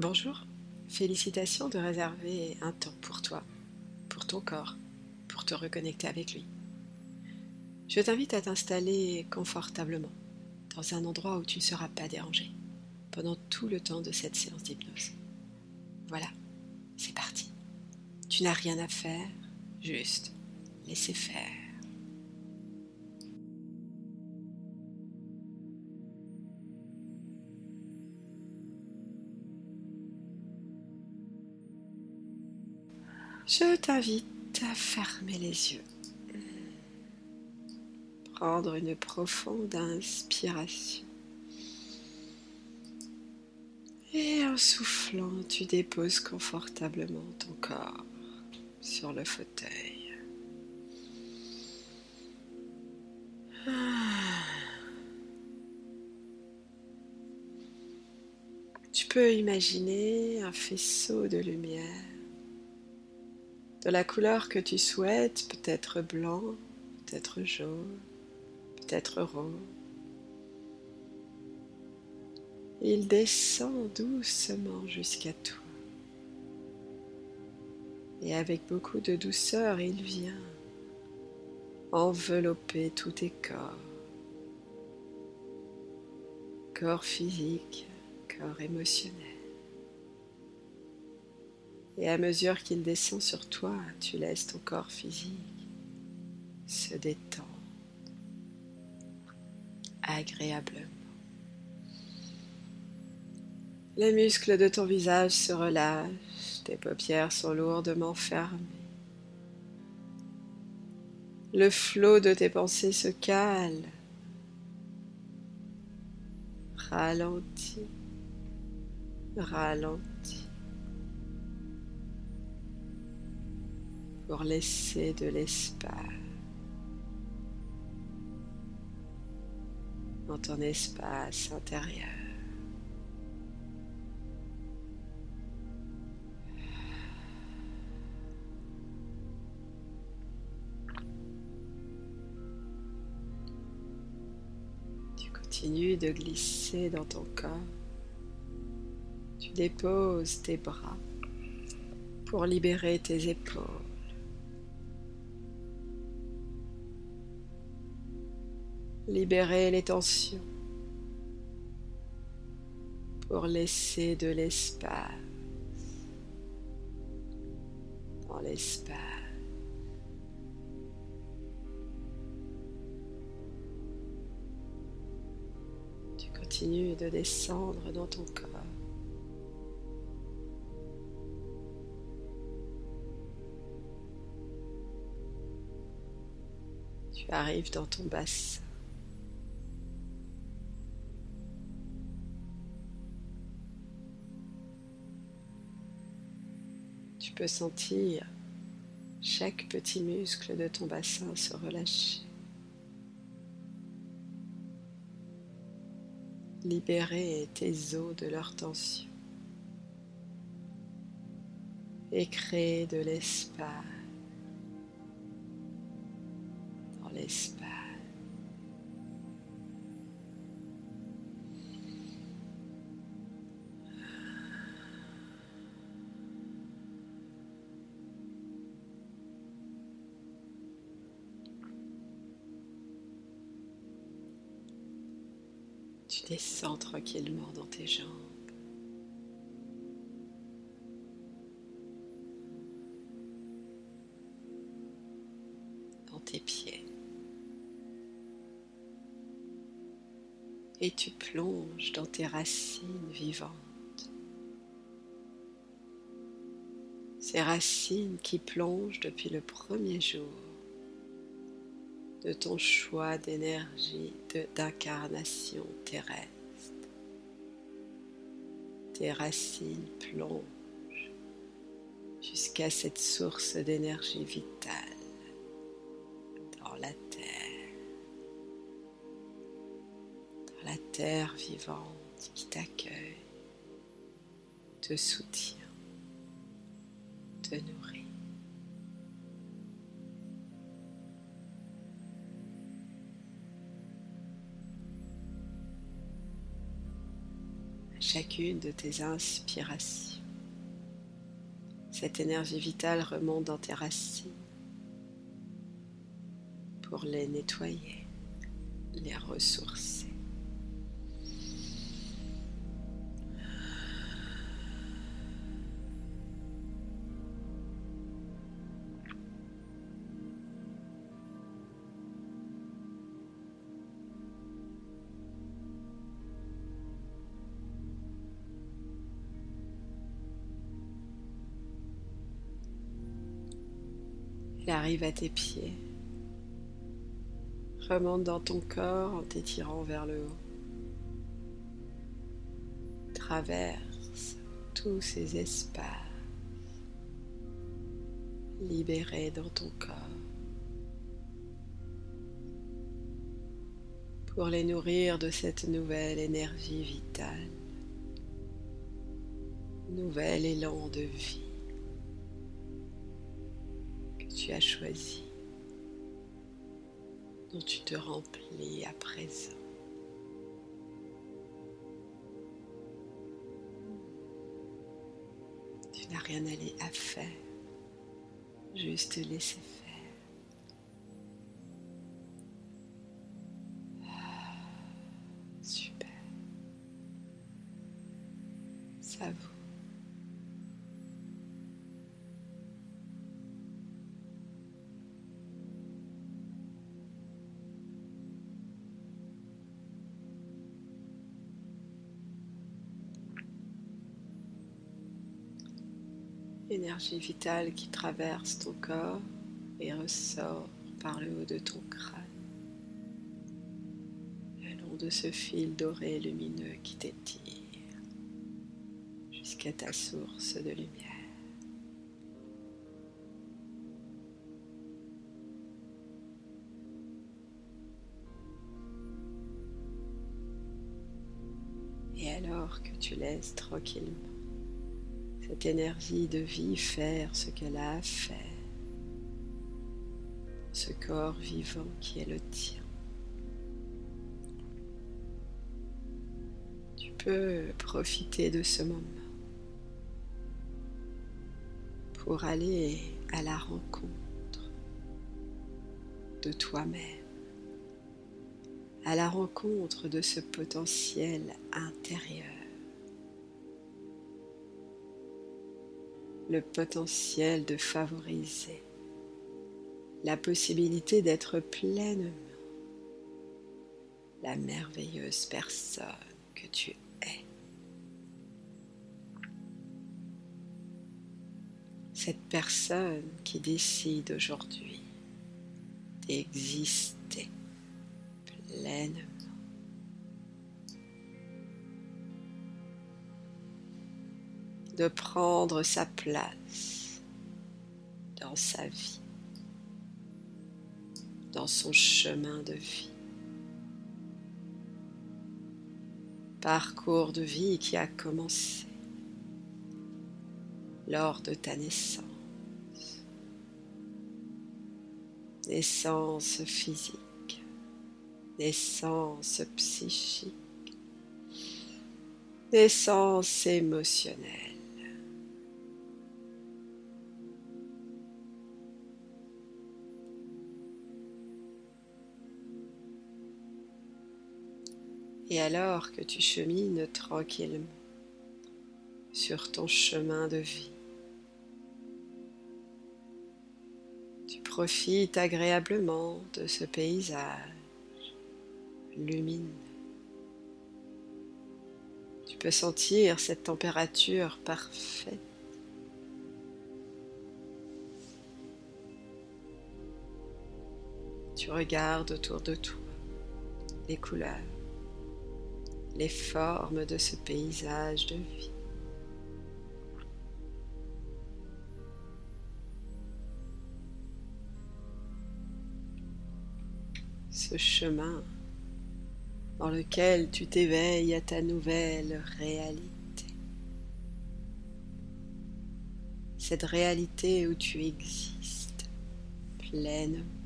Bonjour, félicitations de réserver un temps pour toi, pour ton corps, pour te reconnecter avec lui. Je t'invite à t'installer confortablement dans un endroit où tu ne seras pas dérangé pendant tout le temps de cette séance d'hypnose. Voilà, c'est parti. Tu n'as rien à faire, juste laisser faire. Je t'invite à fermer les yeux. Prendre une profonde inspiration. Et en soufflant, tu déposes confortablement ton corps sur le fauteuil. Ah. Tu peux imaginer un faisceau de lumière la couleur que tu souhaites, peut-être blanc, peut-être jaune, peut-être rose. Il descend doucement jusqu'à toi. Et avec beaucoup de douceur, il vient envelopper tous tes corps. Corps physique, corps émotionnel. Et à mesure qu'il descend sur toi, tu laisses ton corps physique se détendre agréablement. Les muscles de ton visage se relâchent, tes paupières sont lourdement fermées. Le flot de tes pensées se calme, ralentit, ralentit. Pour laisser de l'espace dans ton espace intérieur. Tu continues de glisser dans ton corps. Tu déposes tes bras pour libérer tes épaules. Libérer les tensions pour laisser de l'espace dans l'espace. Tu continues de descendre dans ton corps. Tu arrives dans ton bassin. Peux sentir chaque petit muscle de ton bassin se relâcher. Libérer tes os de leur tension et créer de l'espace Tu descends tranquillement dans tes jambes. Dans tes pieds. Et tu plonges dans tes racines vivantes. Ces racines qui plongent depuis le premier jour de ton choix d'énergie d'incarnation terrestre. Tes racines plongent jusqu'à cette source d'énergie vitale dans la terre, dans la terre vivante qui t'accueille, te soutient, te nourrit. Chacune de tes inspirations. Cette énergie vitale remonte dans tes racines pour les nettoyer, les ressourcer. Arrive à tes pieds. Remonte dans ton corps en t'étirant vers le haut. Traverse tous ces espaces libérés dans ton corps pour les nourrir de cette nouvelle énergie vitale, nouvel élan de vie choisi, dont tu te remplis à présent. Tu n'as rien à faire, juste laisser faire. Énergie vitale qui traverse ton corps et ressort par le haut de ton crâne, le long de ce fil doré lumineux qui t'étire jusqu'à ta source de lumière. Et alors que tu laisses tranquillement cette énergie de vie faire ce qu'elle a à faire, ce corps vivant qui est le tien. Tu peux profiter de ce moment pour aller à la rencontre de toi-même, à la rencontre de ce potentiel intérieur le potentiel de favoriser la possibilité d'être pleinement la merveilleuse personne que tu es. Cette personne qui décide aujourd'hui d'exister pleinement de prendre sa place dans sa vie, dans son chemin de vie. Parcours de vie qui a commencé lors de ta naissance. Naissance physique, naissance psychique, naissance émotionnelle. Et alors que tu chemines tranquillement sur ton chemin de vie, tu profites agréablement de ce paysage lumineux. Tu peux sentir cette température parfaite. Tu regardes autour de toi les couleurs les formes de ce paysage de vie. Ce chemin dans lequel tu t'éveilles à ta nouvelle réalité. Cette réalité où tu existes pleinement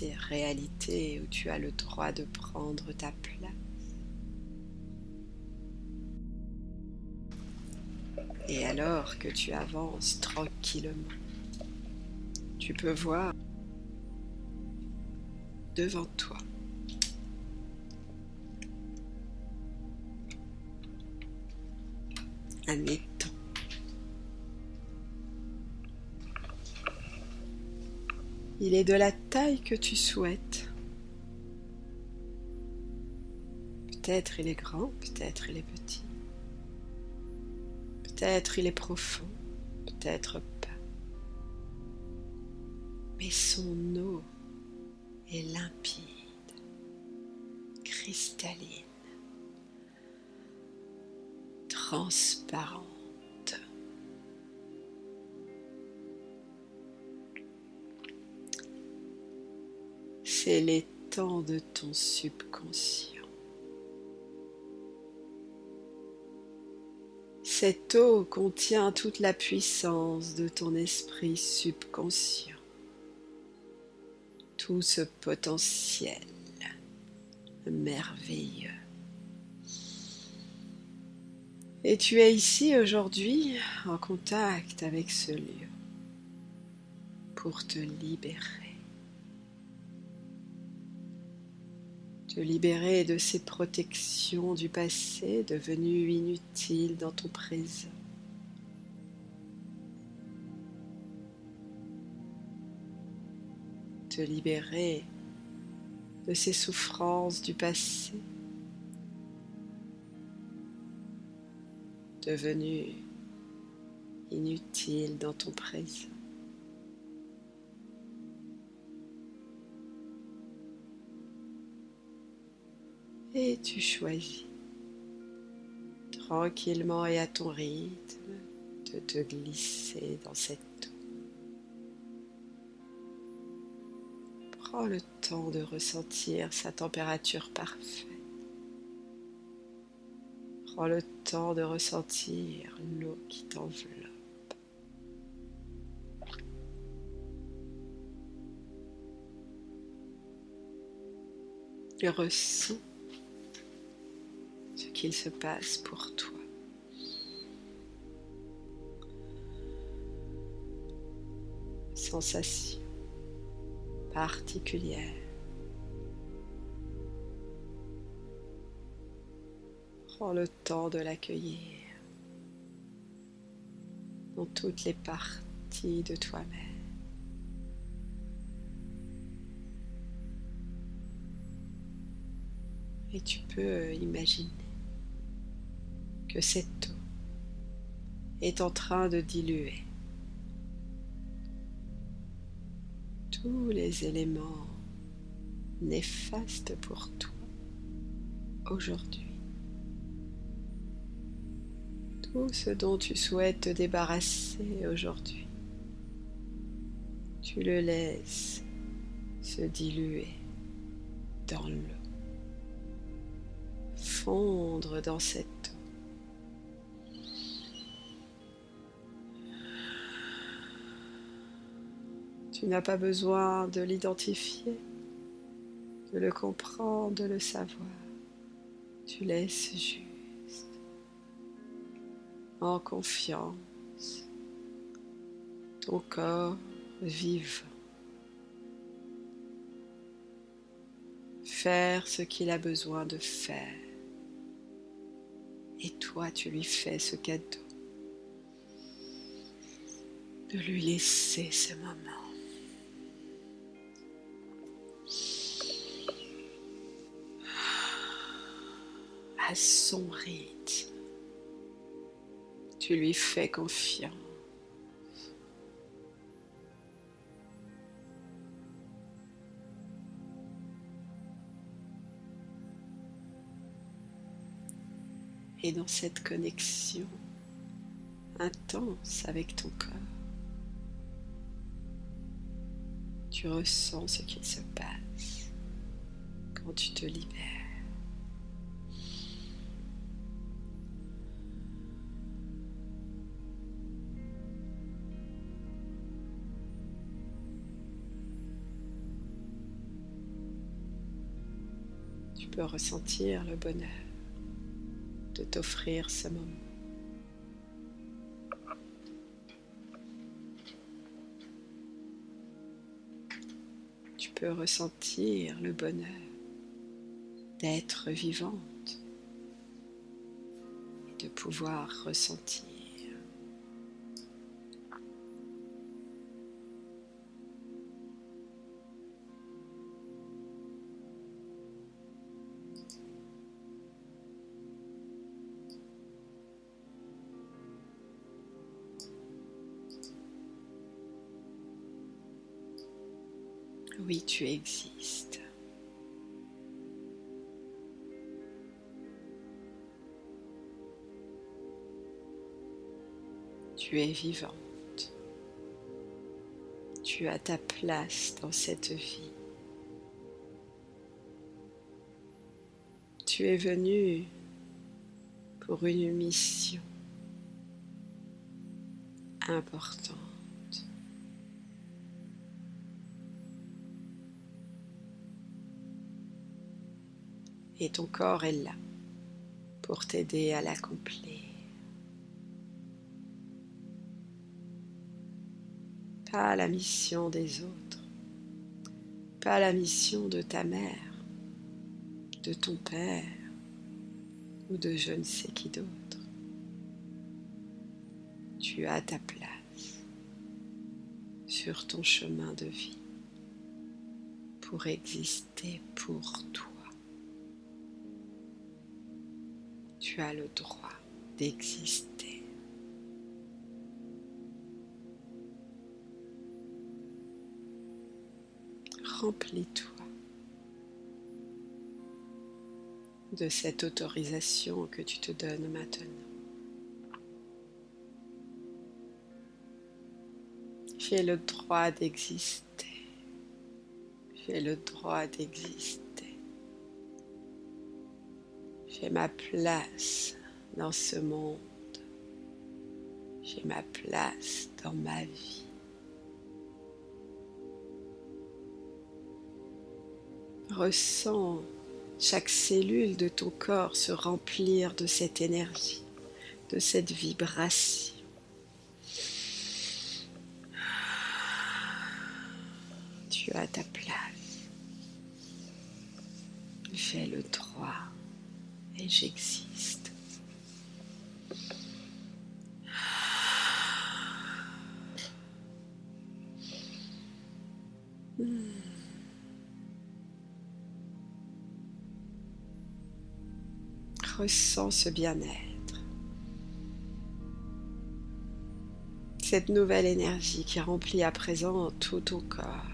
tes réalités où tu as le droit de prendre ta place. Et alors que tu avances tranquillement, tu peux voir devant toi un Il est de la taille que tu souhaites. Peut-être il est grand, peut-être il est petit. Peut-être il est profond, peut-être pas. Mais son eau est limpide, cristalline, transparente. C'est l'étang de ton subconscient. Cette eau contient toute la puissance de ton esprit subconscient, tout ce potentiel merveilleux. Et tu es ici aujourd'hui en contact avec ce lieu pour te libérer. Te libérer de ces protections du passé devenues inutiles dans ton présent. Te libérer de ces souffrances du passé devenues inutiles dans ton présent. Et tu choisis tranquillement et à ton rythme de te glisser dans cette eau. Prends le temps de ressentir sa température parfaite. Prends le temps de ressentir l'eau qui t'enveloppe. Qu'il se passe pour toi. Sensation particulière. Prends le temps de l'accueillir dans toutes les parties de toi-même. Et tu peux imaginer que cette eau est en train de diluer tous les éléments néfastes pour toi aujourd'hui. Tout ce dont tu souhaites te débarrasser aujourd'hui, tu le laisses se diluer dans l'eau, fondre dans cette Tu n'as pas besoin de l'identifier, de le comprendre, de le savoir. Tu laisses juste en confiance ton corps vivant. Faire ce qu'il a besoin de faire. Et toi, tu lui fais ce cadeau de lui laisser ce moment. Son rythme. Tu lui fais confiance. Et dans cette connexion intense avec ton corps, tu ressens ce qu'il se passe quand tu te libères. peux ressentir le bonheur de t'offrir ce moment. Tu peux ressentir le bonheur d'être vivante et de pouvoir ressentir Oui, tu existes. Tu es vivante. Tu as ta place dans cette vie. Tu es venue pour une mission importante. Et ton corps est là pour t'aider à l'accomplir. Pas la mission des autres, pas la mission de ta mère, de ton père ou de je ne sais qui d'autre. Tu as ta place sur ton chemin de vie pour exister pour toi. Tu as le droit d'exister. Remplis-toi de cette autorisation que tu te donnes maintenant. J'ai le droit d'exister. J'ai le droit d'exister. J'ai ma place dans ce monde. J'ai ma place dans ma vie. Ressens chaque cellule de ton corps se remplir de cette énergie, de cette vibration. Tu as ta place. Fais le droit j'existe. Ressens ce bien-être, cette nouvelle énergie qui remplit à présent tout ton corps.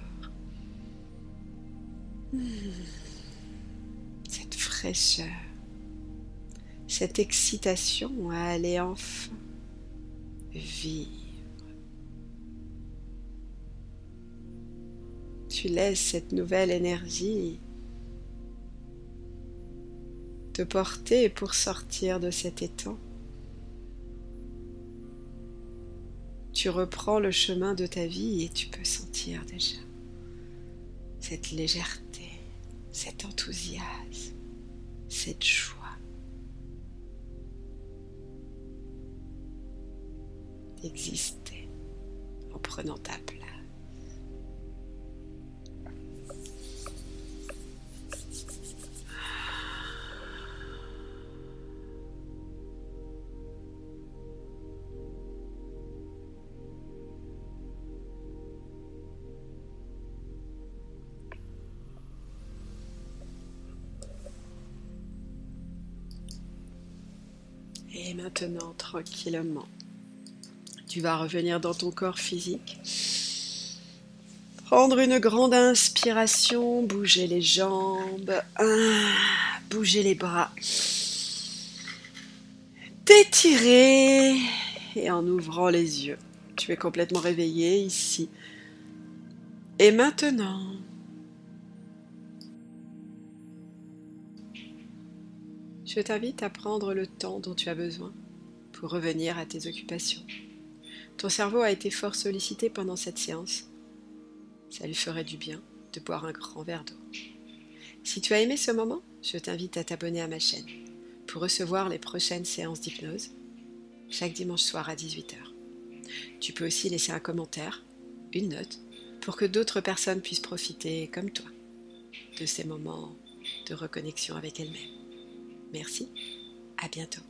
Cette fraîcheur cette excitation à aller enfin vivre. Tu laisses cette nouvelle énergie te porter pour sortir de cet étang. Tu reprends le chemin de ta vie et tu peux sentir déjà cette légèreté, cet enthousiasme, cette joie. Exister en prenant ta place. Et maintenant, tranquillement, tu vas revenir dans ton corps physique. Prendre une grande inspiration, bouger les jambes, bouger les bras. T'étirer et en ouvrant les yeux. Tu es complètement réveillé ici. Et maintenant, je t'invite à prendre le temps dont tu as besoin pour revenir à tes occupations. Ton cerveau a été fort sollicité pendant cette séance. Ça lui ferait du bien de boire un grand verre d'eau. Si tu as aimé ce moment, je t'invite à t'abonner à ma chaîne pour recevoir les prochaines séances d'hypnose chaque dimanche soir à 18h. Tu peux aussi laisser un commentaire, une note, pour que d'autres personnes puissent profiter, comme toi, de ces moments de reconnexion avec elles-mêmes. Merci, à bientôt.